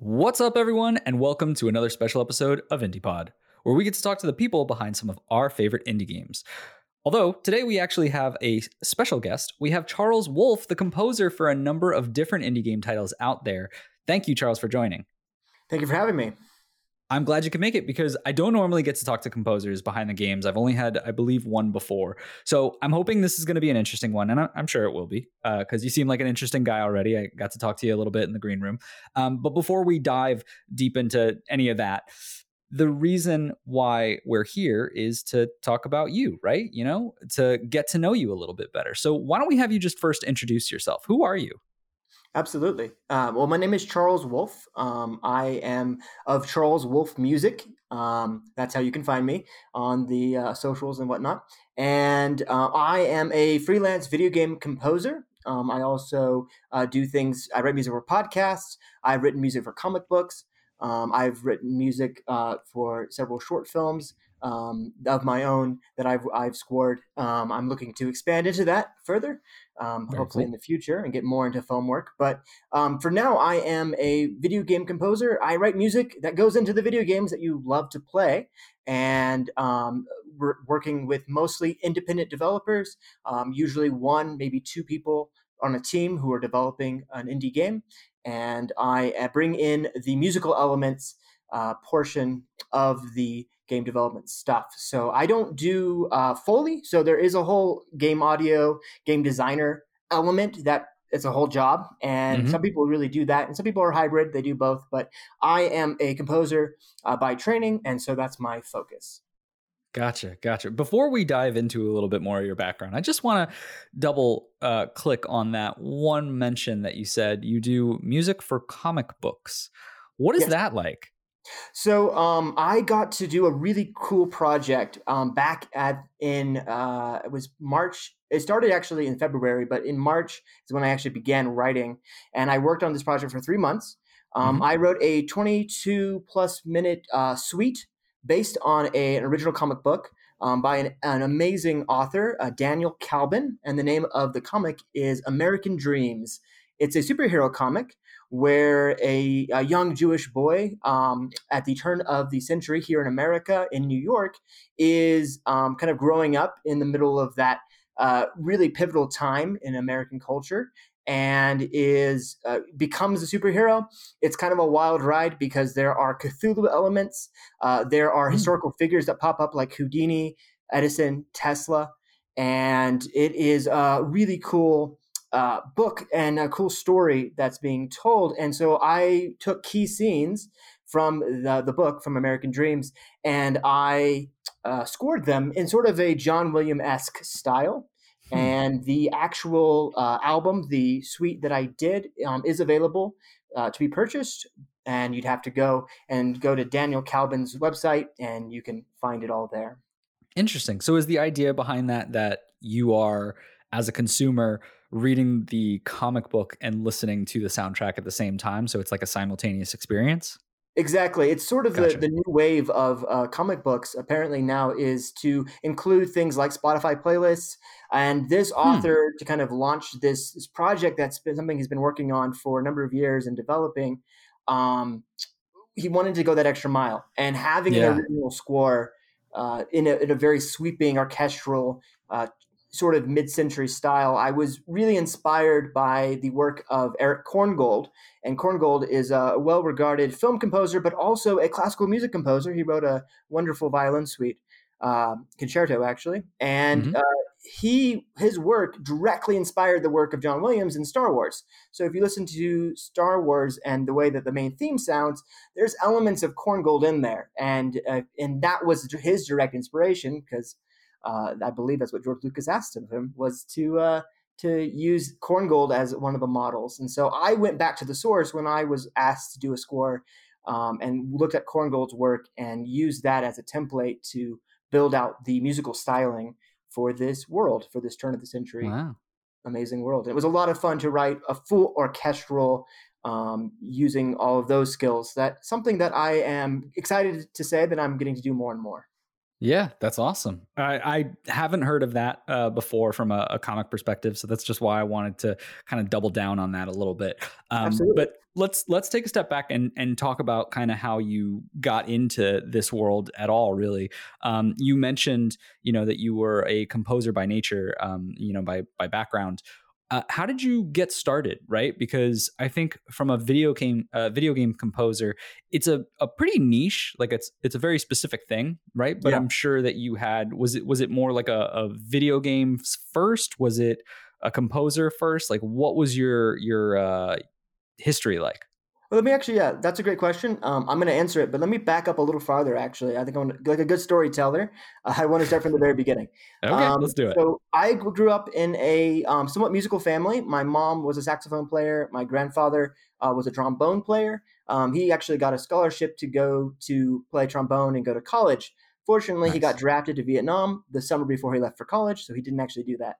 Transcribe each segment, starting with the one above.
What's up, everyone, and welcome to another special episode of IndiePod, where we get to talk to the people behind some of our favorite indie games. Although today we actually have a special guest. We have Charles Wolf, the composer for a number of different indie game titles out there. Thank you, Charles, for joining. Thank you for having me. I'm glad you could make it because I don't normally get to talk to composers behind the games. I've only had, I believe, one before. So I'm hoping this is going to be an interesting one, and I'm sure it will be because uh, you seem like an interesting guy already. I got to talk to you a little bit in the green room. Um, but before we dive deep into any of that, the reason why we're here is to talk about you, right? You know, to get to know you a little bit better. So why don't we have you just first introduce yourself? Who are you? Absolutely. Uh, well, my name is Charles Wolf. Um, I am of Charles Wolf Music. Um, that's how you can find me on the uh, socials and whatnot. And uh, I am a freelance video game composer. Um, I also uh, do things, I write music for podcasts, I've written music for comic books, um, I've written music uh, for several short films um, of my own that I've I've scored. Um, I'm looking to expand into that further, um, hopefully cool. in the future, and get more into film work. But um, for now, I am a video game composer. I write music that goes into the video games that you love to play, and um, we're working with mostly independent developers, um, usually one, maybe two people on a team who are developing an indie game. And I uh, bring in the musical elements uh, portion of the game development stuff. So I don't do uh, Foley. So there is a whole game audio, game designer element that it's a whole job. And mm-hmm. some people really do that. And some people are hybrid, they do both. But I am a composer uh, by training. And so that's my focus. Gotcha, gotcha. Before we dive into a little bit more of your background, I just want to double uh, click on that one mention that you said you do music for comic books. What is yes. that like? So um, I got to do a really cool project um, back at in uh, it was March. It started actually in February, but in March is when I actually began writing, and I worked on this project for three months. Um, mm-hmm. I wrote a 22 plus minute uh, suite based on a, an original comic book um, by an, an, amazing author, uh, Daniel Kalban, and the name of the comic is American Dreams. It's a superhero comic where a, a young Jewish boy um, at the turn of the century here in America, in New York, is um, kind of growing up in the middle of that uh, really pivotal time in American culture and is uh, becomes a superhero. It's kind of a wild ride because there are Cthulhu elements. Uh, there are mm. historical figures that pop up like Houdini, Edison, Tesla, and it is a really cool uh, book and a cool story that's being told. And so I took key scenes from the, the book from American Dreams and I uh, scored them in sort of a John Williams esque style. Hmm. And the actual uh, album, the suite that I did, um, is available uh, to be purchased. And you'd have to go and go to Daniel Kalban's website, and you can find it all there. Interesting. So, is the idea behind that that you are, as a consumer, reading the comic book and listening to the soundtrack at the same time. So it's like a simultaneous experience. Exactly. It's sort of gotcha. the, the new wave of uh, comic books, apparently, now is to include things like Spotify playlists. And this hmm. author, hmm. to kind of launch this, this project that's been something he's been working on for a number of years and developing, um, he wanted to go that extra mile. And having yeah. an original score uh, in, a, in, a, very sweeping orchestral uh, sort of mid-century style, I was really inspired by the work of Erich Korngold. And Korngold is a well-regarded film composer, but also a classical music composer. He wrote a wonderful violin suite, uh, concerto actually, and mm-hmm. uh, he his work directly inspired the work of John Williams in Star Wars. So if you listen to Star Wars and the way that the main theme sounds, there's elements of Korngold in there, and uh, and that was his direct inspiration because uh, I believe that's what George Lucas asked of him was to uh, to use Korngold as one of the models. And so I went back to the source when I was asked to do a score um, and looked at Korngold's work and used that as a template to build out the musical styling for this world, for this turn of the century Wow. amazing world. It was a lot of fun to write a full orchestral um, using all of those skills. That something that I am excited to say that I'm getting to do more and more. Yeah, that's awesome. I, I haven't heard of that uh, before from a, a comic perspective, so that's just why I wanted to kind of double down on that a little bit. Um, Absolutely. but let's let's take a step back and and talk about kind of how you got into this world at all. Really, um, you mentioned you know that you were a composer by nature, um, you know by by background. Uh, how did you get started right? Because i think from a video game uh, video game composer it's a, a pretty niche like it's it's a very specific thing right? But Yeah. i'm sure that you had was it was it more like a, a video game first? Was it a composer first? Like what was your your uh history like Well, let me actually, yeah, that's a great question. Um, I'm going to answer it, but let me back up a little farther. Actually, I think I'm gonna, like a good storyteller. Uh, I want to start from the very beginning. okay Um, let's do it So I grew up in a um, somewhat musical family. My mom was a saxophone player. My grandfather uh, was a trombone player. Um, he actually got a scholarship to go to play trombone and go to college. Fortunately, he got drafted to Vietnam the summer before he left for college, so he didn't actually do that.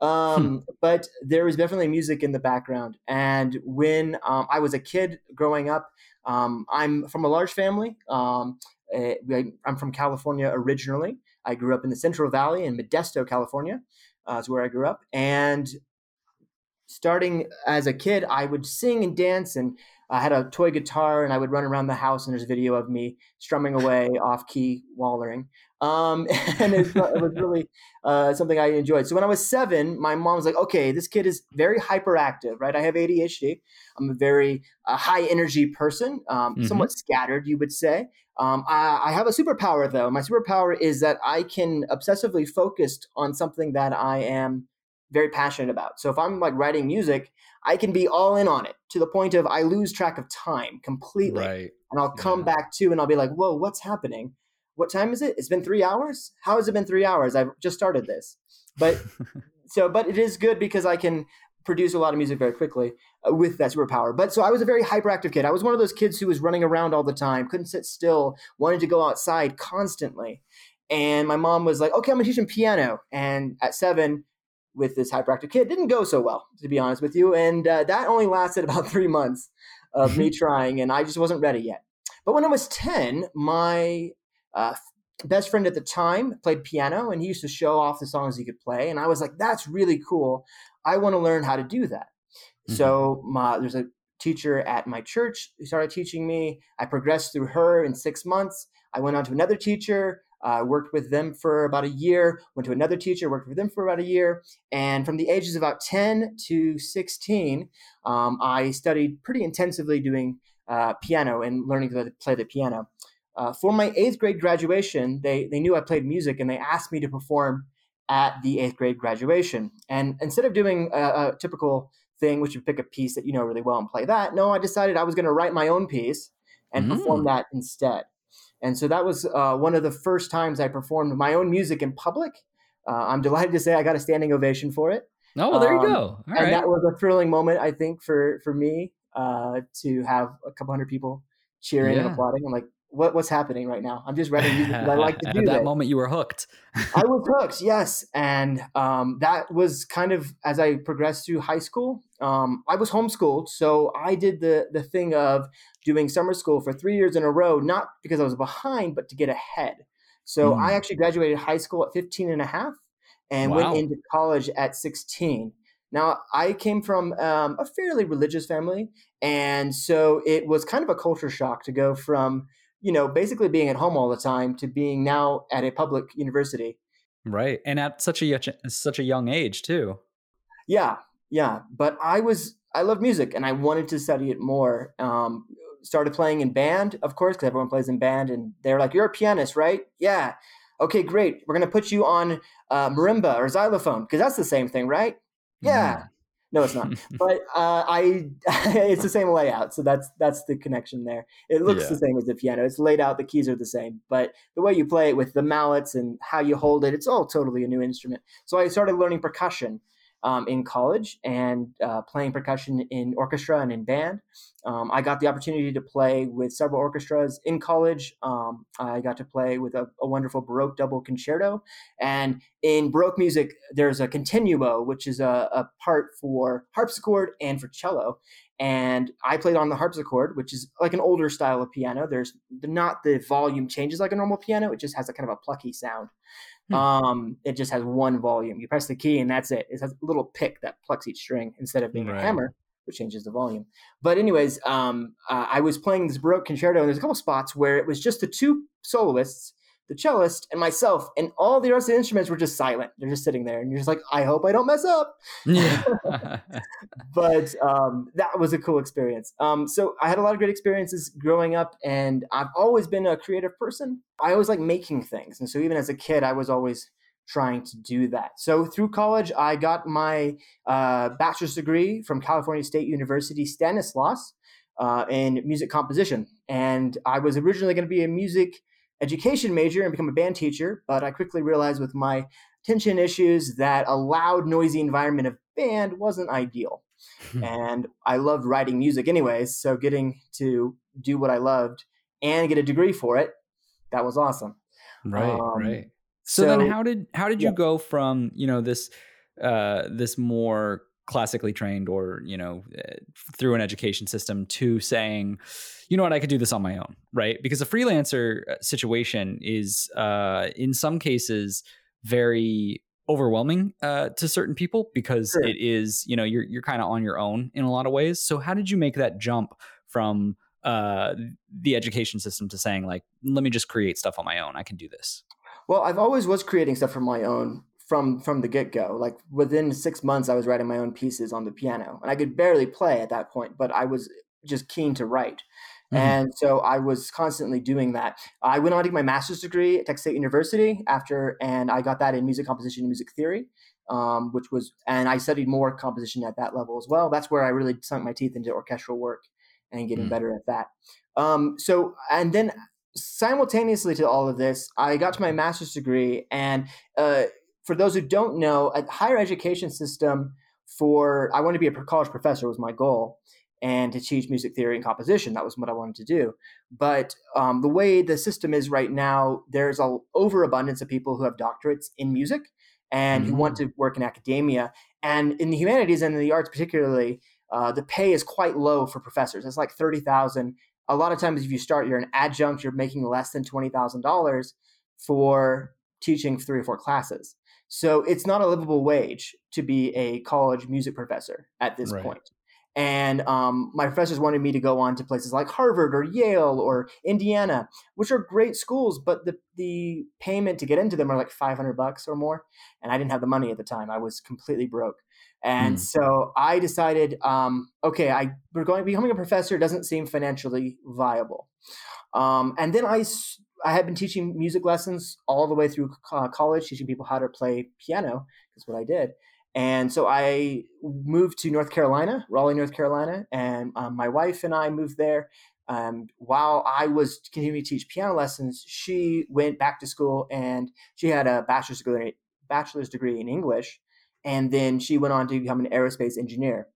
Hmm. Um, But there was definitely music in the background. And when um, I was a kid growing up, um, I'm from a large family. Um, eh, I- I'm from California originally. I grew up in the Central Valley in Modesto, California. Uh, is where I grew up. And starting as a kid, I would sing and dance, and I had a toy guitar, and I would run around the house. And there's a video of me strumming away off key, wallering. Um, and it, it was really uh, something I enjoyed. So when I was seven, my mom was like, "Okay, this kid is very hyperactive, right? I have ADHD. I'm a very uh, high energy person, um, Mhm. somewhat scattered, you would say." Um, I, I have a superpower though. My superpower is that I can obsessively focus on something that I am very passionate about. So if I'm like writing music, I can be all in on it to the point of I lose track of time completely. right And I'll come Yeah. back to and I'll be like, whoa, what's happening? What time is it? It's been three hours? How has it been three hours? I've just started this. But so, but it is good because I can produce a lot of music very quickly uh, with that superpower. But so I was a very hyperactive kid. I was one of those kids who was running around all the time, couldn't sit still, wanted to go outside constantly. And my mom was like, okay, I'm gonna teach him piano. And at seven, with this hyperactive kid, didn't go so well, to be honest with you. And uh, that only lasted about three months of me trying, and I just wasn't ready yet. But when I was 10, my uh, best friend at the time played piano, and he used to show off the songs he could play. And I was like, that's really cool. I want to learn how to do that. So my, there's a teacher at my church who started teaching me. I progressed through her in six months. I went on to another teacher, uh, worked with them for about a year, went to another teacher, worked with them for about a year. And from the ages of about 10 to 16, um, I studied pretty intensively doing uh, piano and learning to play the piano. Uh, for my eighth grade graduation, they, they knew I played music and they asked me to perform at the eighth grade graduation. And instead of doing a, a typical thing, which you pick a piece that you know really well and play that, no, I decided I was going to write my own piece and perform Mm. that instead. And so that was uh, one of the first times I performed my own music in public. Uh, I'm delighted to say I got a standing ovation for it. oh well, there you Um, go all and right that was a thrilling moment, I think, for for me uh, to have a couple hundred people cheering and applauding. I'm like, what what's happening right now? I'm just writing music I like to do. At that moment you were hooked I was hooked, yes, and um, that was kind of as I progressed through high school. Um, I was homeschooled, so I did the the thing of doing summer school for three years in a row, not because I was behind, but to get ahead. So Mm. I actually graduated high school at 15 and a half and Wow. went into college at 16. Now, I came from um, a fairly religious family, and so it was kind of a culture shock to go from, you know, basically being at home all the time to being now at a public university. right and at such a such a young age too Yeah, yeah. But I was I love music and I wanted to study it more. Um, started playing in band, of course, because everyone plays in band, and they're like, "You're a pianist, right? Yeah. Okay, great. We're gonna put you on uh, marimba or xylophone because that's the same thing, right? Yeah. No, it's not. but uh, I, it's the same layout, so that's that's the connection there. It looks Yeah. the same as the piano. It's laid out. The keys are the same, but the way you play it with the mallets and how you hold it, it's all totally a new instrument. So I started learning percussion, um, in college and uh, playing percussion in orchestra and in band. Um, I got the opportunity to play with several orchestras in college. Um, I got to play with a, a, wonderful Baroque double concerto. And in Baroque music, there's a continuo, which is a, a part for harpsichord and for cello and I played on the harpsichord, which is like an older style of piano. There's not the volume changes like a normal piano; it just has a kind of a plucky sound. Hmm. Um, it just has one volume. You press the key, and that's it. It has a little pick that plucks each string instead of being right. a hammer, which changes the volume. But anyways, um, uh, I was playing this Baroque concerto, and there's a couple spots where it was just the two soloists the cellist, and myself, and all the rest of the instruments were just silent. They're just sitting there, and you're just like, I hope I don't mess up. Yeah. but um, that was a cool experience. Um, so I had a lot of great experiences growing up, and I've always been a creative person. I always like making things, and so even as a kid, I was always trying to do that. So through college, I got my uh, bachelor's degree from California State University Stanislaus uh, in music composition, and I was originally going to be a music education major and become a band teacher, but I quickly realized with my tension issues that a loud, noisy environment of band wasn't ideal. and I loved writing music anyways, so getting to do what I loved and get a degree for it, that was awesome. Right, um, right. So, so, then how did how did you yeah. go from, you know, this uh this more classically trained or you know eh, through an education system to saying you know what? I could do this on my own right? Because a freelancer uh, situation is uh, in some cases very overwhelming uh, to certain people because sure. it is you know you're you're kind of on your own in a lot of ways. So how did you make that jump from uh, the education system to saying like let me just create stuff on my own. I can do this. Well i've always was creating stuff for my own from from the get go. Like within six months, I was writing my own pieces on the piano, and I could barely play at that point, but I was just keen to write. Mm-hmm. And so I was constantly doing that. I went on to get my master's degree at Texas State University after, and I got that in music composition and music theory, um, which was, and I studied more composition at that level as well. That's where I really sunk my teeth into orchestral work and getting mm-hmm. better at that. Um, so, and then simultaneously to all of this, I got to my master's degree, and uh, for those who don't know, a higher education system for I wanted to be a college professor was my goal, and to teach music theory and composition. That was what I wanted to do. But um, the way the system is right now, there's an overabundance of people who have doctorates in music and mm-hmm. who want mm. to work in academia and in the humanities and in the arts particularly. Uh, the pay is quite low for professors. It's like thirty thousand. A lot of times, if you start, you're an adjunct. You're making less than twenty thousand dollars for teaching three or four classes. So it's not a livable wage to be a college music professor at this right. point. And um, my professors wanted me to go on to places like Harvard or Yale or Indiana, which are great schools, but the the payment to get into them are like 500 bucks or more. And I didn't have the money at the time. I was completely broke. And mm. so I decided, um, okay, I we're going becoming a professor doesn't seem financially viable. Um, and then I I had been teaching music lessons all the way through uh, college, teaching people how to play piano. That's what I did. And so I moved to North Carolina, Raleigh, North Carolina, and um, my wife and I moved there. Um, while I was continuing to teach piano lessons, she went back to school and she had a bachelor's degree, bachelor's degree in English, and then she went on to become an aerospace engineer,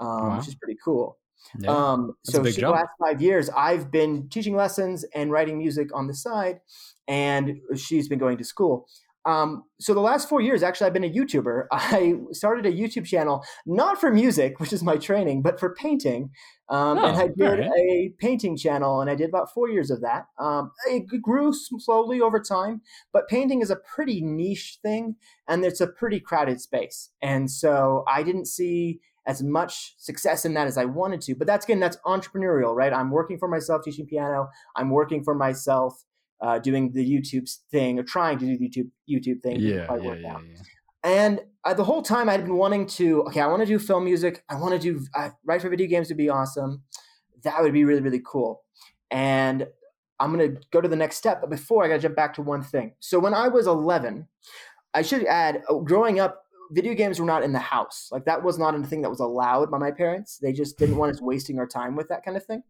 um, wow. which is pretty cool. Yeah, um, so for the last five years, I've been teaching lessons and writing music on the side, and she's been going to school. Um, so the last four years, actually, I've been a YouTuber. I started a YouTube channel not for music, which is my training, but for painting. Um, oh, and I did right. a painting channel, and I did about four years of that. Um, it grew slowly over time, but painting is a pretty niche thing, and it's a pretty crowded space. And so I didn't see as much success in that as I wanted to. But that's again, that's entrepreneurial, right? I'm working for myself teaching piano. I'm working for myself uh, doing the YouTube thing or trying to do the YouTube YouTube thing. Yeah, yeah, yeah, yeah, And uh, the whole time I'd been wanting to, okay, I want to do film music. I want to do uh, write for video games would be awesome. That would be really really cool. And I'm gonna go to the next step, but before I gotta jump back to one thing. So when I was 11, I should add, uh, growing up, video games were not in the house. Like that was not a thing that was allowed by my parents. They just didn't want us wasting our time with that kind of thing.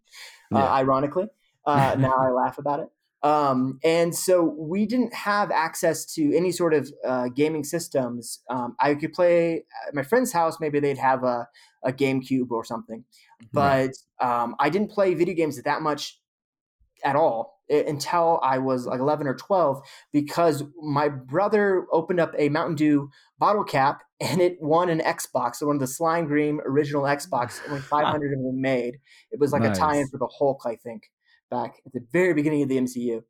Uh, yeah. Uh, ironically, uh, now I laugh about it. Um, and so we didn't have access to any sort of uh, gaming systems. Um, I could play at my friend's house. Maybe they'd have a, a GameCube or something, but um, I didn't play video games that much at all eh, until I was like 11 or 12 because my brother opened up a Mountain Dew bottle cap and it won an Xbox, so one of the Slime Green original Xbox, only 500 of them made. It was like nice. a tie-in for the Hulk, I think, back at the very beginning of the MCU.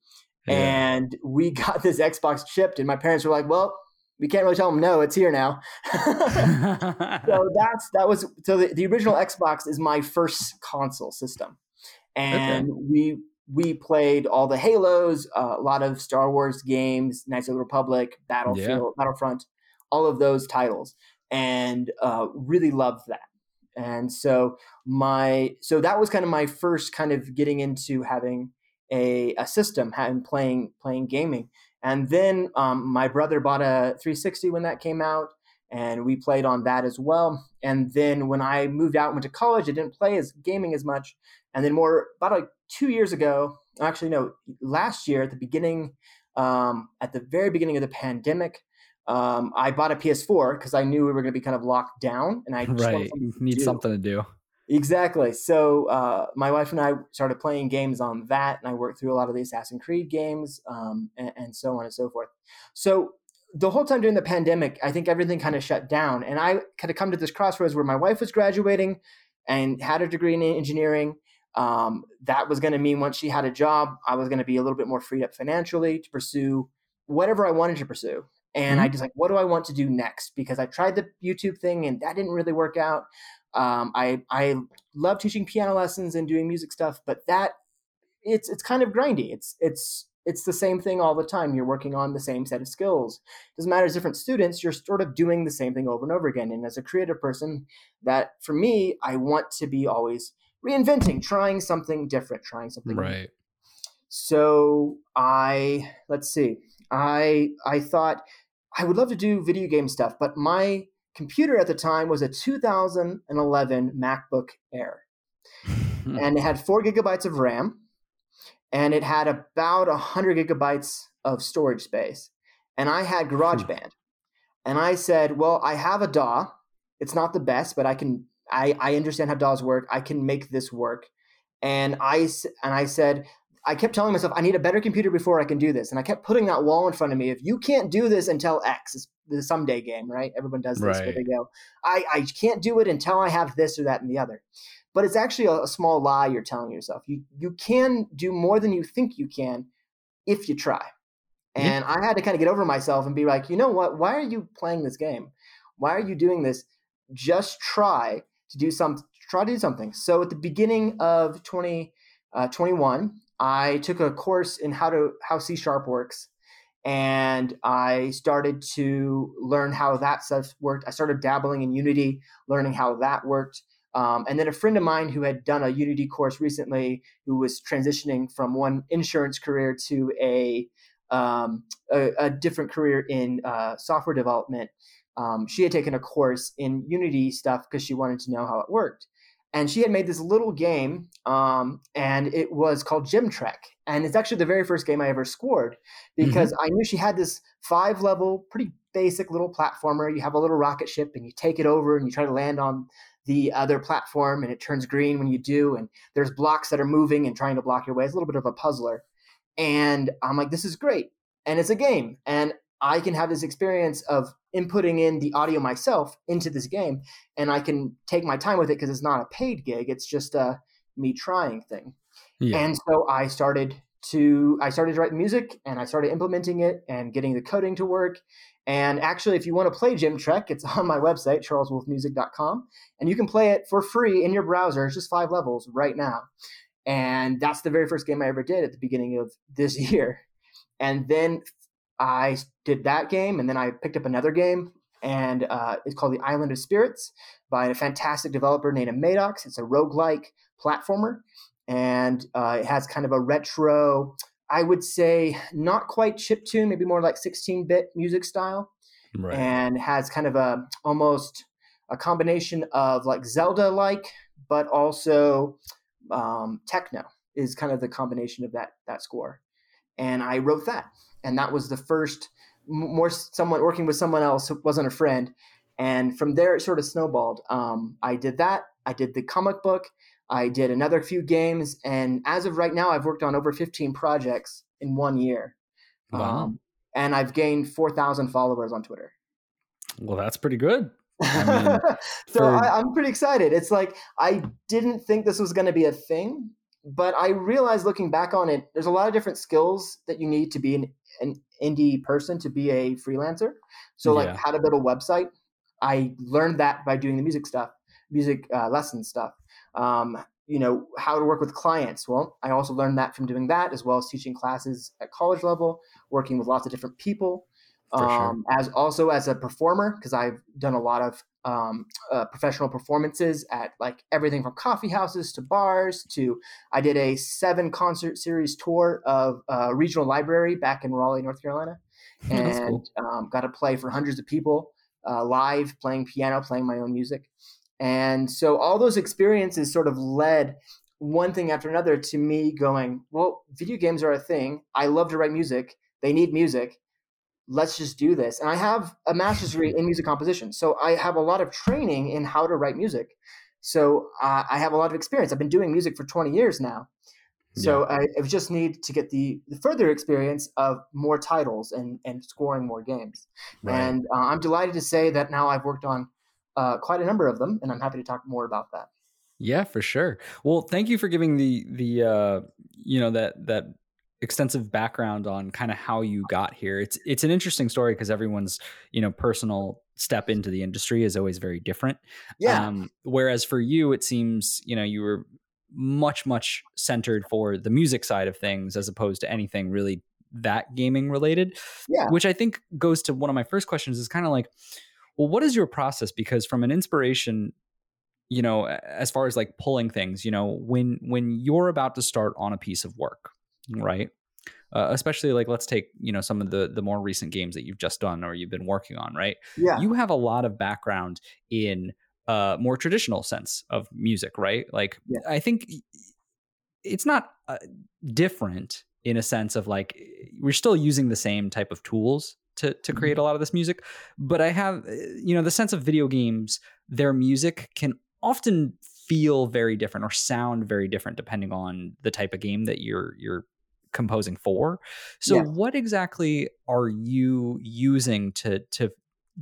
Yeah. And we got this Xbox shipped, and my parents were like, "Well, we can't really tell them no. It's here now." so that's that was so the, the original Xbox is my first console system, and okay. we we played all the Halos, uh, a lot of Star Wars games, Knights of the Republic, Battlefield, yeah. Battlefront, all of those titles, and uh, really loved that. And so my so that was kind of my first kind of getting into having a, a system and playing playing gaming. And then um, my brother bought a 360 when that came out, and we played on that as well. And then when I moved out and went to college, I didn't play as gaming as much. And then more about like two years ago, actually no, last year at the beginning, um, at the very beginning of the pandemic, um, I bought a PS4 because I knew we were going to be kind of locked down, and I right need do. something to do. Exactly. So uh, my wife and I started playing games on that, and I worked through a lot of the Assassin's Creed games, um, and, and, so on and so forth. So the whole time during the pandemic, I think everything kind of shut down, and I kind of come to this crossroads where my wife was graduating and had a degree in engineering, um, that was going to mean once she had a job, I was going to be a little bit more freed up financially to pursue whatever I wanted to pursue. And mm-hmm. I just like, what do I want to do next? Because I tried the YouTube thing and that didn't really work out. Um, I I love teaching piano lessons and doing music stuff, but that it's it's kind of grindy. It's it's it's the same thing all the time. You're working on the same set of skills. Doesn't matter as different students, you're sort of doing the same thing over and over again. And as a creative person, that for me, I want to be always reinventing, trying something different, trying something right. New. So I let's see. I I thought I would love to do video game stuff, but my computer at the time was a 2011 MacBook Air, and it had four gigabytes of RAM, and it had about hundred gigabytes of storage space, and I had hmm. GarageBand, and I said, well, I have a DAW. It's not the best, but I can I, I understand how DAWs work. I can make this work. And I, and I said, I kept telling myself, I need a better computer before I can do this. And I kept putting that wall in front of me. If you can't do this until X, it's the someday game, right? Everyone does this right. where they go, I, I can't do it until I have this or that and the other. But it's actually a, a small lie you're telling yourself. You you can do more than you think you can if you try. And yeah. I had to kind of get over myself and be like, you know what? Why are you playing this game? Why are you doing this? Just try to do some try to do something. So at the beginning of 2021, uh, I took a course in how to how C sharp works, and I started to learn how that stuff worked. I started dabbling in Unity, learning how that worked. Um, and then a friend of mine who had done a Unity course recently, who was transitioning from one insurance career to a um, a, a, different career in uh, software development, um, she had taken a course in Unity stuff because she wanted to know how it worked. And she had made this little game, um, and it was called Gem Trek. And it's actually the very first game I ever scored because mm-hmm. I knew she had this five level, pretty basic little platformer. You have a little rocket ship, and you take it over and you try to land on the other platform, and it turns green when you do. And there's blocks that are moving and trying to block your way. It's a little bit of a puzzler. And I'm like, this is great. And it's a game. And I can have this experience of inputting in the audio myself into this game, and I can take my time with it because it's not a paid gig; it's just a me trying thing. Yeah. And so I started to I started to write music, and I started implementing it and getting the coding to work. And actually, if you want to play Gem Trek, it's on my website, charleswolfmusic.com, and you can play it for free in your browser. It's just five levels right now. And that's the very first game I ever did at the beginning of this year. And then I did that game, and then I picked up another game, and uh, it's called The Island of Spirits by a fantastic developer named Maddox. It's a roguelike platformer, and uh, it has kind of a retro, I would say, not quite chip tune, maybe more like 16 bit music style, right. and has kind of a almost a combination of like Zelda like, but also um, techno is kind of the combination of that that score and I wrote that, and that was the first more someone working with someone else who wasn't a friend, and from there it sort of snowballed. Um, I did that. I did the comic book. I did another few games, and as of right now, I've worked on over 15 projects in one year. Wow. Um, and I've gained 4,000 followers on Twitter. Well, that's pretty good. I so for- I, I'm pretty excited. It's like I didn't think this was going to be a thing, but I realized looking back on it, there's a lot of different skills that you need to be an, an indie person to be a freelancer. So, like Yeah. how to build a website, I learned that by doing the music stuff, music uh, lesson stuff. Um, you know how to work with clients. Well, I also learned that from doing that, as well as teaching classes at college level, working with lots of different people. For sure. Um, as also as a performer, because I've done a lot of um, uh, professional performances at like everything from coffee houses to bars to I did a seven concert series tour of uh, regional library back in Raleigh, North Carolina, and cool. um, got to play for hundreds of people uh, live, playing piano, playing my own music. And so all those experiences sort of led one thing after another to me going, well, video games are a thing. I love to write music. They need music. Let's just do this. And I have a master's degree in music composition. So I have a lot of training in how to write music. So uh, I have a lot of experience. I've been doing music for 20 years now. So I, I just need to get the, the further experience of more titles and, and scoring more games. Right. And uh, I'm delighted to say that now I've worked on uh, quite a number of them, and I'm happy to talk more about that. Yeah, for sure. Well, thank you for giving the the uh, you know that that extensive background on kind of how you got here. It's it's an interesting story because everyone's you know personal step into the industry is always very different. Yeah, Um, whereas for you, it seems you know you were much much centered for the music side of things as opposed to anything really that gaming related. yeah, Which I think goes to one of my first questions is kind of like, well, what is your process? Because from an inspiration, you know, as far as like pulling things, you know, when when you're about to start on a piece of work, right? Uh, especially like let's take you know some of the the more recent games that you've just done or you've been working on, right? yeah, you have a lot of background in a more traditional sense of music, right? Like, Yeah. I think it's not uh, different in a sense of like we're still using the same type of tools to to Mm-hmm. create a lot of this music, but I have uh, you know the sense of video games. Their music can often feel very different or sound very different depending on the type of game that you're you're composing for. So Yeah. what exactly are you using to to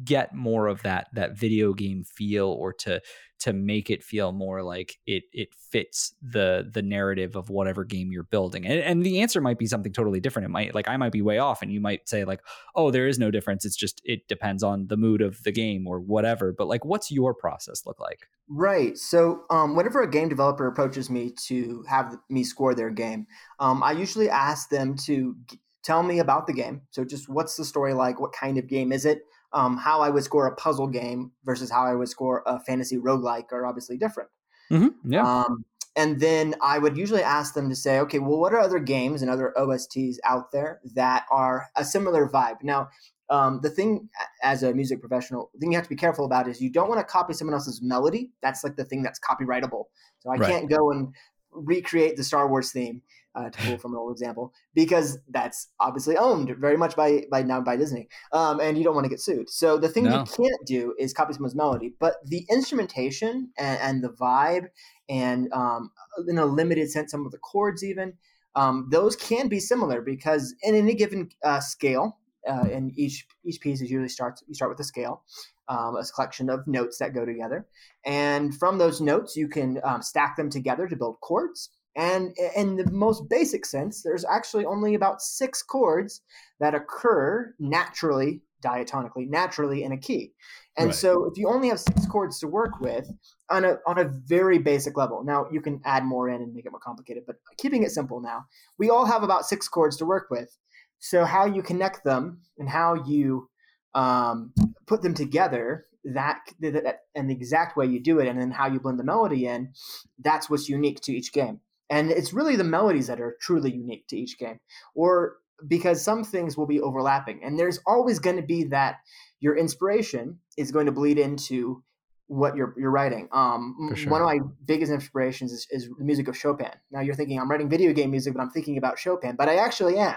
get more of that that video game feel or to to make it feel more like it it fits the the narrative of whatever game you're building and, and the answer might be something totally different it might like i might be way off and you might say like oh there is no difference it's just it depends on the mood of the game or whatever but like what's your process look like Right. So, um, whenever a game developer approaches me to have me score their game, um, I usually ask them to tell me about the game. So, just what's the story like? What kind of game is it? Um, how I would score a puzzle game versus how I would score a fantasy roguelike are obviously different. mm-hmm. yeah Um, and then I would usually ask them to say, okay, well, what are other games and other OSTs out there that are a similar vibe? Now, um, the thing as a music professional, the thing you have to be careful about is you don't want to copy someone else's melody. That's like the thing that's copyrightable. So I Right. can't go and recreate the Star Wars theme uh, to pull from an old example because that's obviously owned very much by by now by Disney, um, and you don't want to get sued. So the thing No. you can't do is copy someone's melody, but the instrumentation and, and the vibe, and um, in a limited sense, some of the chords even, um, those can be similar because in any given uh, scale, uh, and each each piece is usually starts you start with a scale, um, a collection of notes that go together, and from those notes you can um, stack them together to build chords. And in the most basic sense, there's actually only about six chords that occur naturally, diatonically, naturally in a key. And Right. so if you only have six chords to work with on a on a very basic level, now you can add more in and make it more complicated, but keeping it simple now, we all have about six chords to work with. So how you connect them and how you um, put them together that, that and the exact way you do it and then how you blend the melody in that's what's unique to each game and it's really the melodies that are truly unique to each game or because some things will be overlapping and there's always going to be that your inspiration is going to bleed into what you're you're writing. Um, sure. One of my biggest inspirations is, is, the music of Chopin. Now you're thinking I'm writing video game music, but I'm thinking about Chopin. But I actually am.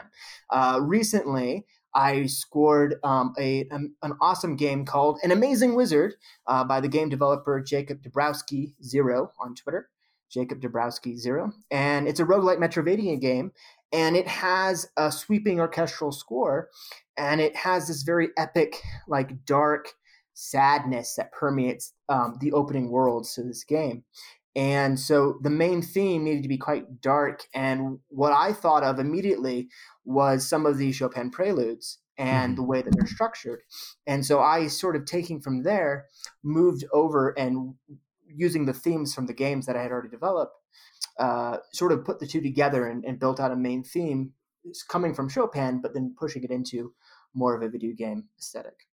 Uh, recently, I scored um, a an, an, awesome game called An Amazing Wizard uh, by the game developer Jacob Dabrowski Zero on Twitter. Jacob Dabrowski Zero, and it's a roguelike Metroidvania game, and it has a sweeping orchestral score, and it has this very epic, like dark sadness that permeates um, the opening worlds to this game. And so the main theme needed to be quite dark. And what I thought of immediately was some of the Chopin preludes and mm-hmm. the way that they're structured. And so I sort of taking from there, moved over and using the themes from the games that I had already developed, uh, sort of put the two together and, and built out a main theme coming from Chopin, but then pushing it into more of a video game aesthetic.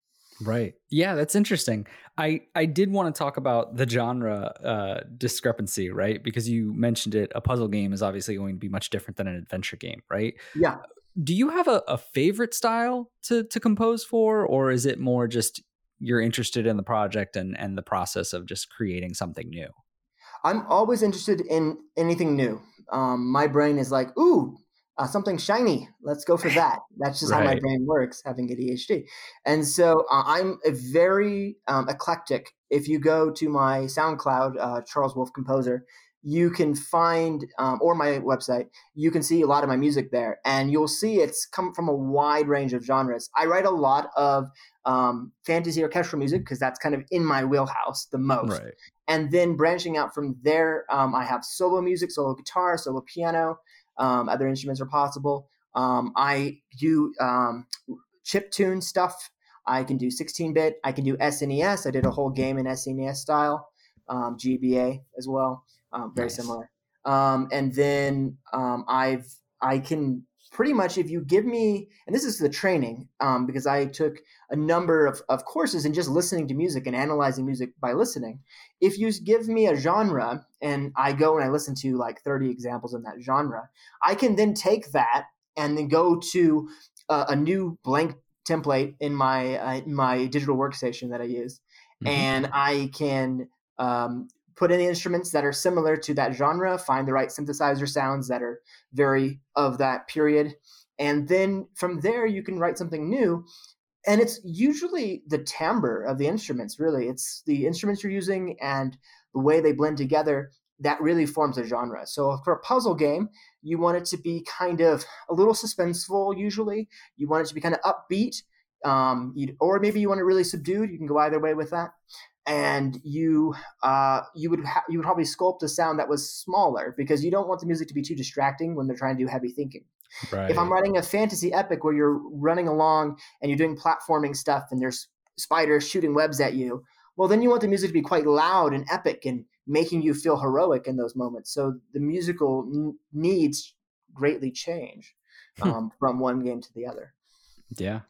Right. Yeah, that's interesting. I I did want to talk about the genre uh, discrepancy, right? Because you mentioned it. A puzzle game is obviously going to be much different than an adventure game, right? Yeah. Do you have a, a favorite style to to compose for, or is it more just you're interested in the project and and the process of just creating something new? I'm always interested in anything new. Um, my brain is like, ooh, uh, something shiny. Let's go for that. That's just right. how my brain works, having ADHD. And so uh, I'm a very um, eclectic. If you go to my SoundCloud, uh, Charles Wolf Composer, you can find, um, or my website, you can see a lot of my music there. And you'll see it's come from a wide range of genres. I write a lot of um, fantasy orchestral music because that's kind of in my wheelhouse the most. Right. And then branching out from there, um, I have solo music, solo guitar, solo piano um, other instruments are possible. Um, I do um, chip tune stuff. I can do 16 bit. I can do SNES. I did a whole game in SNES style, um, GBA as well, um, very nice. similar. Um, and then I've I can pretty much if you give me and this is the training um, because i took a number of, of courses in just listening to music and analyzing music by listening if you give me a genre and i go and i listen to like 30 examples in that genre i can then take that and then go to a, a new blank template in my uh, my digital workstation that i use mm-hmm. and i can um, put in instruments that are similar to that genre, find the right synthesizer sounds that are very of that period. And then from there, you can write something new. And it's usually the timbre of the instruments, really. It's the instruments you're using and the way they blend together that really forms a genre. So for a puzzle game, you want it to be kind of a little suspenseful, usually. You want it to be kind of upbeat. Um, or maybe you want it really subdued. You can go either way with that and you uh, you would ha- you would probably sculpt a sound that was smaller because you don't want the music to be too distracting when they're trying to do heavy thinking. Right. If I'm writing a fantasy epic where you're running along and you're doing platforming stuff and there's spiders shooting webs at you, well then you want the music to be quite loud and epic and making you feel heroic in those moments. So the musical n- needs greatly change hmm. um, from one game to the other. Yeah.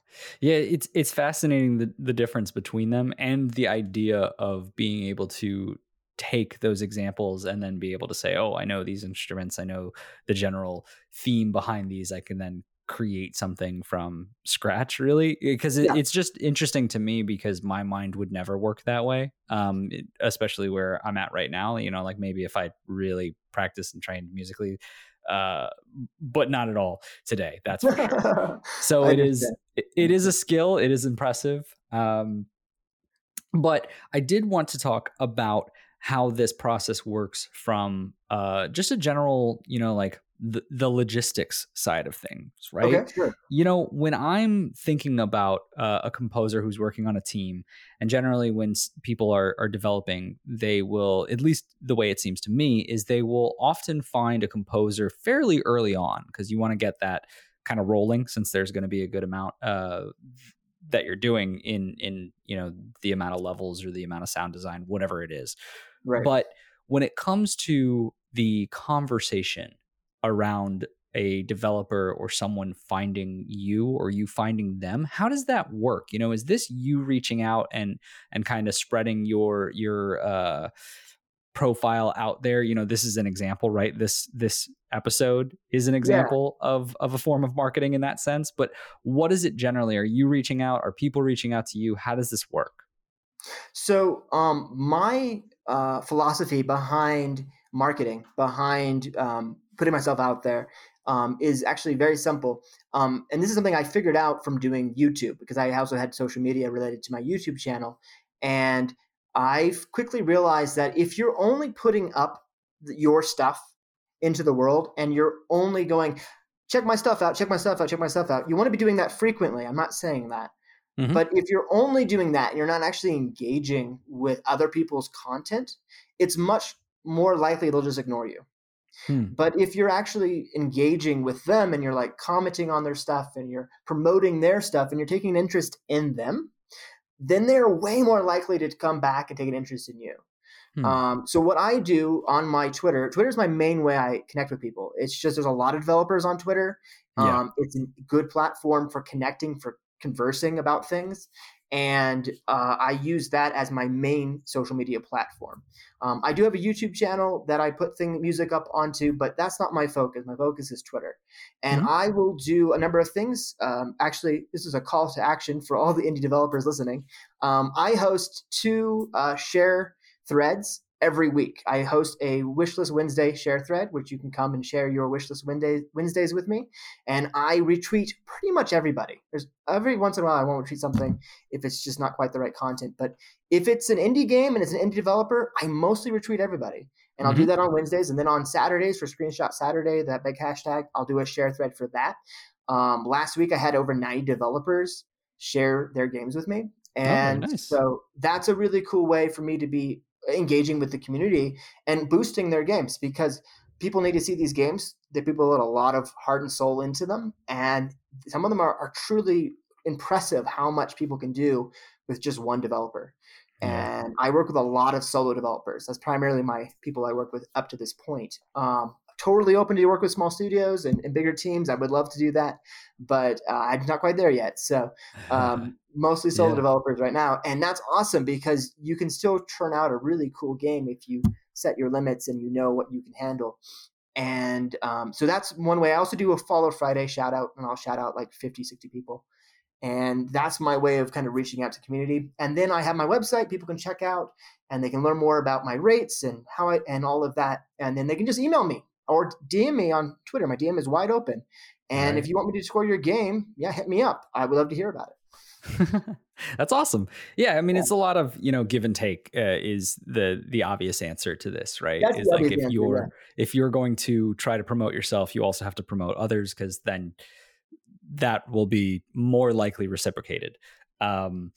Yeah, it's it's fascinating the the difference between them and the idea of being able to take those examples and then be able to say, "Oh, I know these instruments, I know the general theme behind these. I can then create something from scratch really because it, yeah. it's just interesting to me because my mind would never work that way um, it, especially where i'm at right now you know like maybe if i really practice and trained musically uh, but not at all today. That's for sure. So it is it, it is a skill. It is impressive. Um, but I did want to talk about how this process works from uh, just a general, you know, like the, the logistics side of things, right? Okay, sure. You know, when I'm thinking about uh, a composer who's working on a team, and generally when people are are developing, they will, at least the way it seems to me, is they will often find a composer fairly early on because you want to get that kind of rolling since there's going to be a good amount uh, that you're doing in in you know the amount of levels or the amount of sound design, whatever it is. Right. But when it comes to the conversation around a developer or someone finding you or you finding them how does that work? You know is this you reaching out and and kind of spreading your your uh profile out there? You know this is an example right? This this episode is an example yeah. of of a form of marketing in that sense but what is it generally? Are you reaching out? Are people reaching out to you? How does this work? So, um, my uh, philosophy behind marketing, behind um, putting myself out there, um, is actually very simple. Um, and this is something I figured out from doing YouTube because I also had social media related to my YouTube channel. And I quickly realized that if you're only putting up your stuff into the world and you're only going, check my stuff out, check my stuff out, check my stuff out, you want to be doing that frequently. I'm not saying that. Mm-hmm. But if you're only doing that and you're not actually engaging with other people's content, it's much more likely they'll just ignore you. Hmm. But if you're actually engaging with them and you're like commenting on their stuff and you're promoting their stuff and you're taking an interest in them, then they're way more likely to come back and take an interest in you. Hmm. Um, so what I do on my Twitter, Twitter is my main way I connect with people. It's just there's a lot of developers on Twitter. Yeah. Um, it's a good platform for connecting, for conversing about things. And uh, I use that as my main social media platform. Um, I do have a YouTube channel that I put thing music up onto, but that's not my focus. My focus is Twitter, and mm-hmm. I will do a number of things. Um, actually, this is a call to action for all the indie developers listening. Um, I host two uh, share threads every week. I host a Wishlist Wednesday share thread, which you can come and share your Wishlist Wednesday, Wednesdays with me. And I retweet pretty much everybody. There's every once in a while I won't retweet something if it's just not quite the right content. But if it's an indie game and it's an indie developer, I mostly retweet everybody. And I'll mm-hmm. do that on Wednesdays. And then on Saturdays for Screenshot Saturday, that big hashtag, I'll do a share thread for that. Um, last week I had over 90 developers share their games with me. Oh, and oh, nice. so that's a really cool way for me to be engaging with the community and boosting their games because people need to see these games. That people put a lot of heart and soul into them and some of them are, are truly impressive how much people can do with just one developer. And i work with a lot of solo developers. That's primarily my people i work with up to this point. Um, totally open to work with small studios and, and, bigger teams. I would love to do that, but uh, I'm not quite there yet. So um, mostly solo yeah. developers right now, and that's awesome because you can still turn out a really cool game if you set your limits and you know what you can handle. And um, so that's one way. I also do a Follow Friday shout out, and I'll shout out like 50, 60 people. And that's my way of kind of reaching out to community. And then I have my website people can check out and they can learn more about my rates and how I and all of that. And then they can just email me or DM me on Twitter. My DM is wide open. And right. if you want me to score your game, yeah, hit me up. I would love to hear about it. That's awesome. Yeah, I mean, yeah. it's a lot of you know give and take uh, is the the obvious answer to this, right? That's is like if answer, you're yeah. if you're going to try to promote yourself, you also have to promote others because then that will be more likely reciprocated. Um,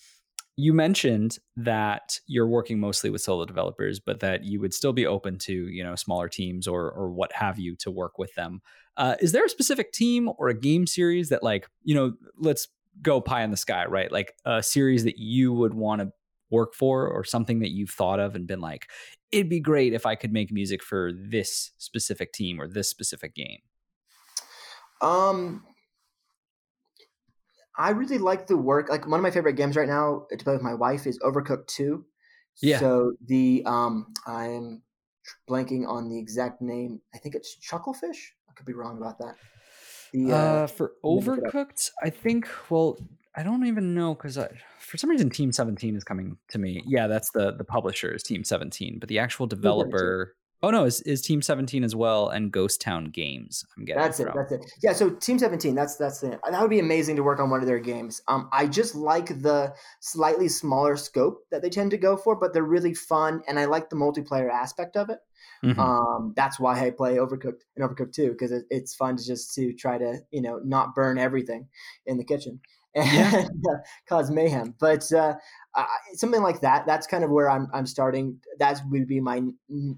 you mentioned that you're working mostly with solo developers, but that you would still be open to you know smaller teams or or what have you to work with them. Uh, is there a specific team or a game series that like you know let's go pie in the sky, right? Like a series that you would want to work for or something that you've thought of and been like, it'd be great if I could make music for this specific team or this specific game. Um, I really like the work. Like one of my favorite games right now to play with my wife is Overcooked Two. Yeah. So the um, I'm blanking on the exact name. I think it's Chucklefish. I could be wrong about that. The, uh, uh, for Overcooked, I think. Well, I don't even know because for some reason Team Seventeen is coming to me. Yeah, that's the the publisher is Team Seventeen, but the actual developer Oh no, is, is Team 17 as well and Ghost Town Games. I'm getting That's it. From. That's it. Yeah, so Team 17, that's that's the that would be amazing to work on one of their games. Um I just like the slightly smaller scope that they tend to go for, but they're really fun and I like the multiplayer aspect of it. Mm-hmm. Um that's why I play Overcooked and Overcooked 2 because it, it's fun to just to try to, you know, not burn everything in the kitchen and yeah. cause mayhem. But uh, uh, something like that. That's kind of where I'm I'm starting. That would be my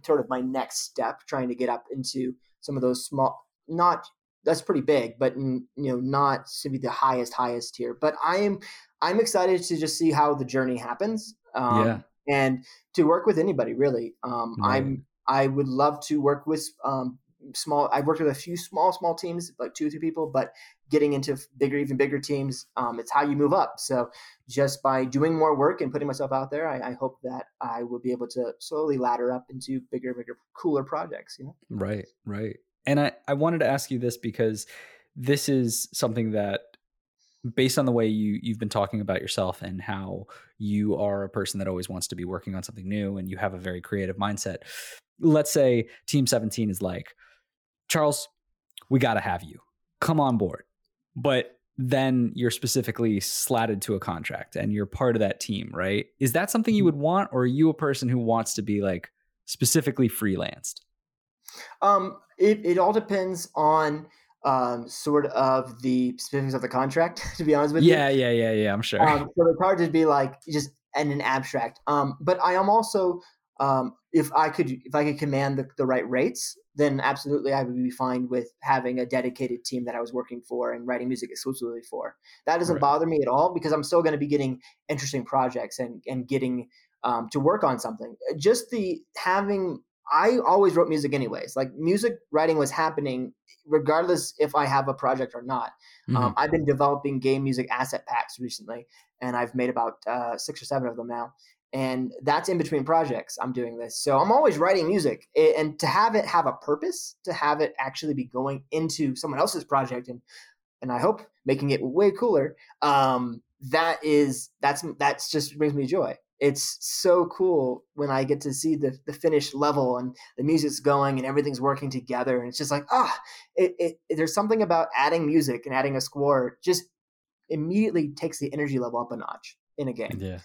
sort of my next step, trying to get up into some of those small. Not that's pretty big, but you know, not to be the highest highest tier. But I am I'm excited to just see how the journey happens. Um, yeah. And to work with anybody really. Um, right. I'm I would love to work with um, small. I've worked with a few small small teams, like two or three people, but getting into bigger, even bigger teams. Um, it's how you move up. So just by doing more work and putting myself out there, I, I, hope that I will be able to slowly ladder up into bigger, bigger, cooler projects. You know? Right, right. And I, I wanted to ask you this because this is something that based on the way you you've been talking about yourself and how you are a person that always wants to be working on something new and you have a very creative mindset let's say team 17 is like charles we got to have you come on board but then you're specifically slatted to a contract and you're part of that team right is that something you would want or are you a person who wants to be like specifically freelanced um it, it all depends on um, sort of the specifics of the contract, to be honest with yeah, you. Yeah, yeah, yeah, yeah. I'm sure. Um, so it's hard to be like just in an abstract. Um, but I am also, um, if I could, if I could command the, the right rates, then absolutely I would be fine with having a dedicated team that I was working for and writing music exclusively for. That doesn't right. bother me at all because I'm still going to be getting interesting projects and and getting um, to work on something. Just the having I always wrote music anyways. Like music writing was happening regardless if I have a project or not. Um, mm-hmm. Um, I've been developing game music asset packs recently, and I've made about uh, six or seven of them now. And that's in between projects. I'm doing this, so I'm always writing music, and to have it have a purpose, to have it actually be going into someone else's project, and and I hope making it way cooler. Um, that is that's that's just brings me joy it's so cool when I get to see the the finished level and the music's going and everything's working together. And it's just like, ah, it, it, there's something about adding music and adding a score just immediately takes the energy level up a notch in a game. Yeah.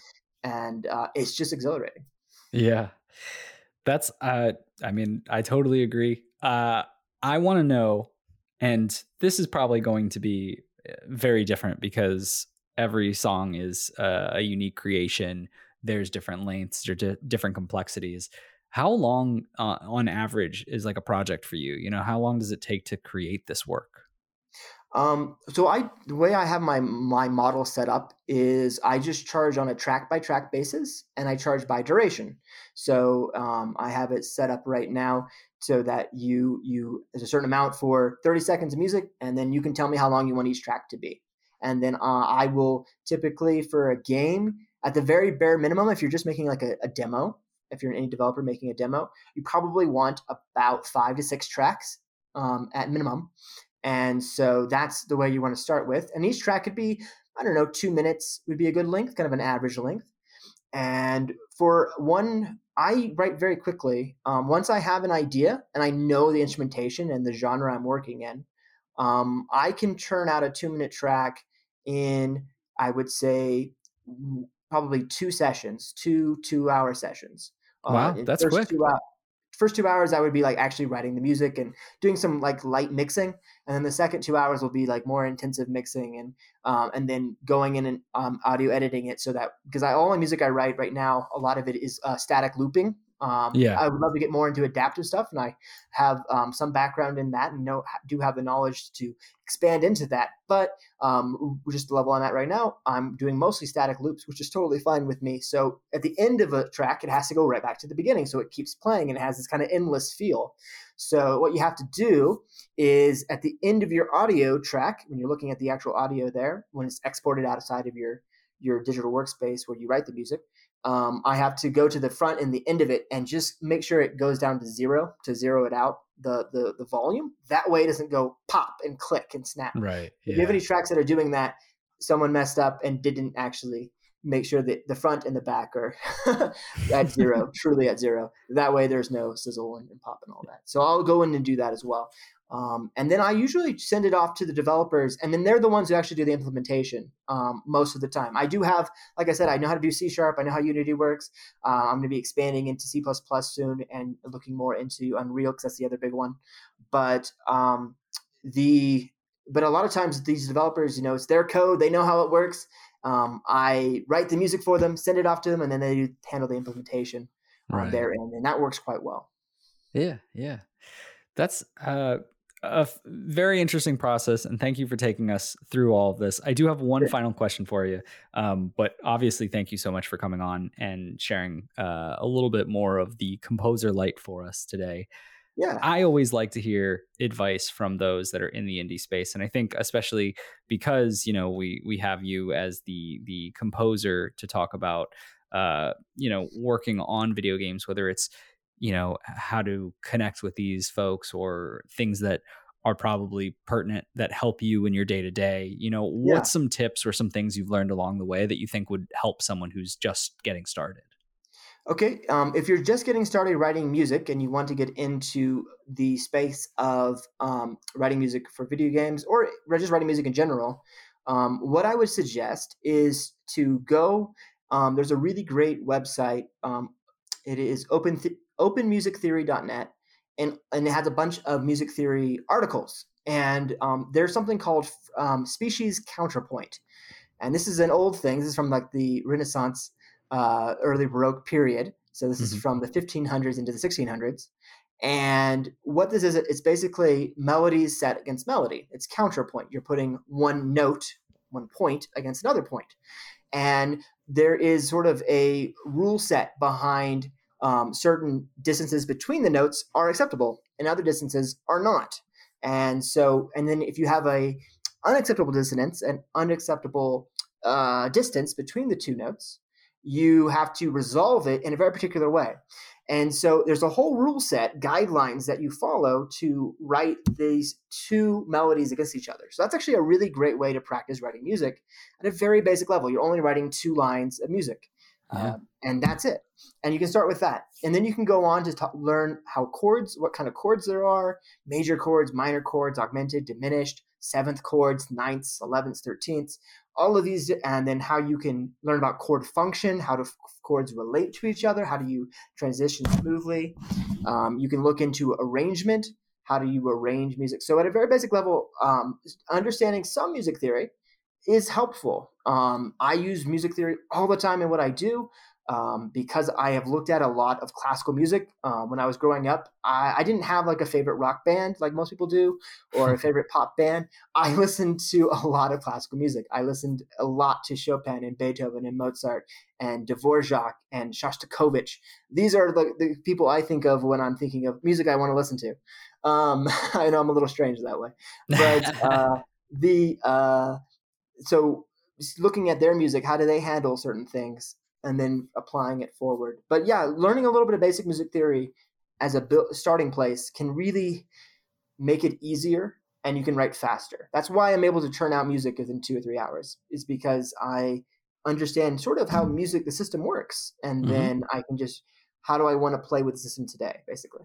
And uh, it's just exhilarating. Yeah. That's, uh, I mean, I totally agree. Uh, I want to know, and this is probably going to be uh, very different because every song is uh, a unique creation there's different lengths or di- different complexities how long uh, on average is like a project for you you know how long does it take to create this work um, so I the way I have my my model set up is I just charge on a track by track basis and I charge by duration. So um, I have it set up right now so that you you there's a certain amount for 30 seconds of music and then you can tell me how long you want each track to be. And then uh, I will typically for a game at the very bare minimum, if you're just making like a, a demo, if you're indie developer making a demo, you probably want about five to six tracks um, at minimum. And so that's the way you want to start with. And each track could be, I don't know, two minutes would be a good length, kind of an average length. And for one, I write very quickly. Um, once I have an idea and I know the instrumentation and the genre I'm working in, um, I can churn out a two minute track in, I would say, probably two sessions, two two hour sessions. Uh, wow, uh, that's quick. Two, first two hours, I would be like actually writing the music and doing some like light mixing, and then the second two hours will be like more intensive mixing and um, and then going in and um, audio editing it so that because I all my music I write right now, a lot of it is uh, static looping. Um, yeah, I would love to get more into adaptive stuff, and I have um, some background in that, and know do have the knowledge to expand into that. But um, just the level on that right now, I'm doing mostly static loops, which is totally fine with me. So at the end of a track, it has to go right back to the beginning, so it keeps playing and it has this kind of endless feel. So what you have to do is at the end of your audio track, when you're looking at the actual audio there, when it's exported outside of your your digital workspace where you write the music, um, I have to go to the front and the end of it and just make sure it goes down to zero to zero it out the the, the volume. That way it doesn't go pop and click and snap. Right. Yeah. If you have any tracks that are doing that, someone messed up and didn't actually make sure that the front and the back are at zero, truly at zero. That way there's no sizzle and, and, pop and all that. So I'll go in and do that as well. Um, and then I usually send it off to the developers, and then they're the ones who actually do the implementation um, most of the time. I do have, like I said, I know how to do C sharp. I know how Unity works. Uh, I'm going to be expanding into C soon and looking more into Unreal because that's the other big one. But um, the but a lot of times these developers, you know, it's their code. They know how it works. Um, I write the music for them, send it off to them, and then they handle the implementation on their end, and that works quite well. Yeah, yeah, that's uh, a very interesting process, and thank you for taking us through all of this. I do have one final question for you, um, but obviously, thank you so much for coming on and sharing uh, a little bit more of the composer light for us today. Yeah, I always like to hear advice from those that are in the indie space, and I think especially because you know we we have you as the the composer to talk about, uh, you know, working on video games, whether it's you know how to connect with these folks or things that are probably pertinent that help you in your day to day. You know, what's yeah. some tips or some things you've learned along the way that you think would help someone who's just getting started? Okay, um, if you're just getting started writing music and you want to get into the space of um, writing music for video games or just writing music in general, um, what I would suggest is to go. Um, there's a really great website. Um, it is open th- openmusictheory.net, and and it has a bunch of music theory articles. And um, there's something called species counterpoint, and this is an old thing. This is from like the Renaissance uh, early Baroque period. So this mm-hmm. is from the 1500s into the 1600s. And what this is, it's basically melodies set against melody. It's counterpoint. You're putting one note, one point against another point. And there is sort of a rule set behind um, certain distances between the notes are acceptable and other distances are not. And so, and then if you have a unacceptable dissonance and unacceptable uh, distance between the two notes, you have to resolve it in a very particular way. And so there's a whole rule set, guidelines that you follow to write these two melodies against each other. So that's actually a really great way to practice writing music at a very basic level. You're only writing two lines of music. Uh, and that's it. And you can start with that. And then you can go on to ta- learn how chords, what kind of chords there are major chords, minor chords, augmented, diminished, seventh chords, ninths, elevenths, thirteenths, all of these, and then how you can learn about chord function, how do chords relate to each other, how do you transition smoothly. Um, you can look into arrangement, how do you arrange music. So, at a very basic level, um, understanding some music theory is helpful. Um, I use music theory all the time in what I do um, because I have looked at a lot of classical music. Uh, when I was growing up, I, I, didn't have like a favorite rock band like most people do, or a favorite pop band. I listened to a lot of classical music. I listened a lot to Chopin and Beethoven and Mozart and Dvorak and Shostakovich. These are the, the people I think of when I'm thinking of music I want to listen to. Um, I know I'm a little strange that way, but uh, the uh, so looking at their music, how do they handle certain things? and then applying it forward. But yeah, learning a little bit of basic music theory as a starting place can really make it easier and you can write faster. That's why I'm able to churn out music within two or three hours, is because I understand sort of how music, the system works. And mm-hmm. then I can just, how do I want to play with the system today, basically.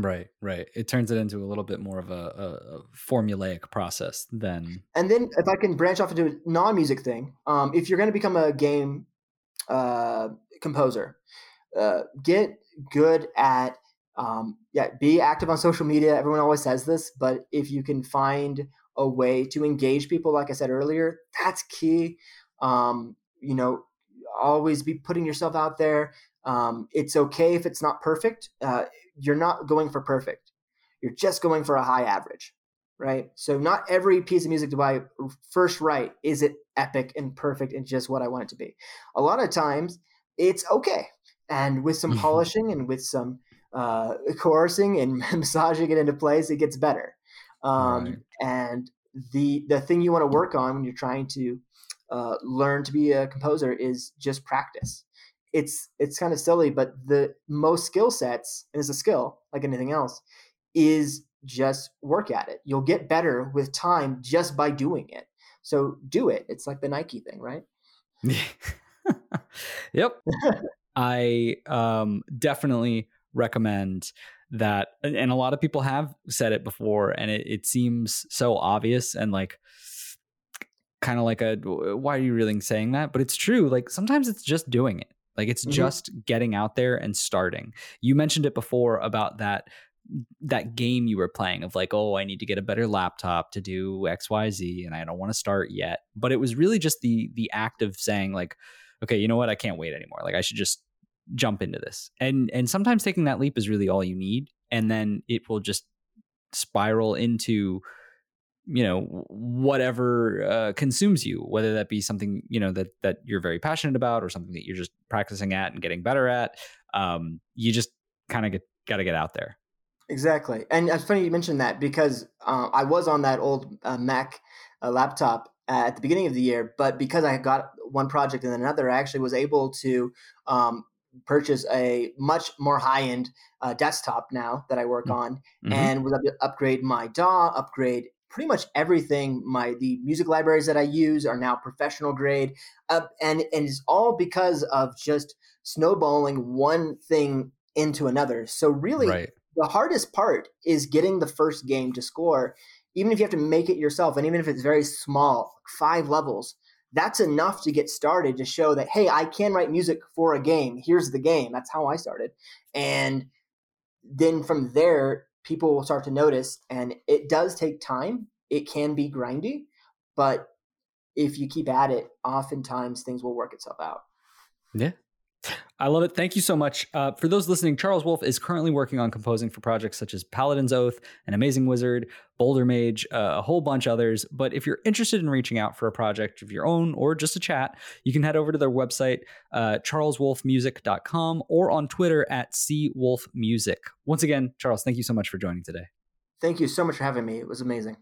Right, right. It turns it into a little bit more of a, a, formulaic process than. And then if I can branch off into a non-music thing, um, if you're going to become a game uh, composer. Uh, get good at um, yeah, be active on social media. Everyone always says this, but if you can find a way to engage people, like I said earlier, that's key. Um, you know, always be putting yourself out there. Um, it's okay if it's not perfect. Uh, you're not going for perfect. You're just going for a high average right? So not every piece of music do I first write is it epic and perfect and just what I want it to be. A lot of times it's okay, and with some polishing and with some uh, coercing and massaging it into place, it gets better. Um, right. And the the thing you want to work on when you're trying to uh, learn to be a composer is just practice. It's it's kind of silly, but the most skill sets, and it's a skill like anything else, is just work at it. You'll get better with time just by doing it. So do it. It's like the Nike thing, right? yep. I um, definitely recommend that. And a lot of people have said it before, and it, it seems so obvious and like kind of like a why are you really saying that? But it's true. Like sometimes it's just doing it. Like it's mm-hmm. just getting out there and starting. You mentioned it before about that that game you were playing of like, oh, I need to get a better laptop to do XYZ and I don't want to start yet. But it was really just the the act of saying, like, okay, you know what, I can't wait anymore. Like I should just jump into this. And and sometimes taking that leap is really all you need. And then it will just spiral into you know whatever uh, consumes you whether that be something you know that that you're very passionate about or something that you're just practicing at and getting better at um, you just kind of got to get out there Exactly, and it's funny you mentioned that because uh, I was on that old uh, Mac uh, laptop at the beginning of the year, but because I got one project and then another, I actually was able to um, purchase a much more high end uh, desktop now that I work mm-hmm. on, mm-hmm. and was able to upgrade my DAW, upgrade pretty much everything. My the music libraries that I use are now professional grade, uh, and and it's all because of just snowballing one thing into another. So really, right. the hardest part is getting the first game to score. Even if you have to make it yourself, and even if it's very small, five levels, that's enough to get started to show that hey, I can write music for a game. Here's the game. That's how I started, and then from there people will start to notice. And it does take time. It can be grindy, but if you keep at it, oftentimes things will work itself out. Yeah, I love it. Thank you so much. Uh, for those listening, Charles Wolf is currently working on composing for projects such as Paladin's Oath, An Amazing Wizard, Boulder Mage, uh, a whole bunch others. But if you're interested in reaching out for a project of your own or just a chat, you can head over to their website, uh, charleswolfmusic.com, or on Twitter at cwolfmusic. Once again, Charles, thank you so much for joining today. Thank you so much for having me. It was amazing.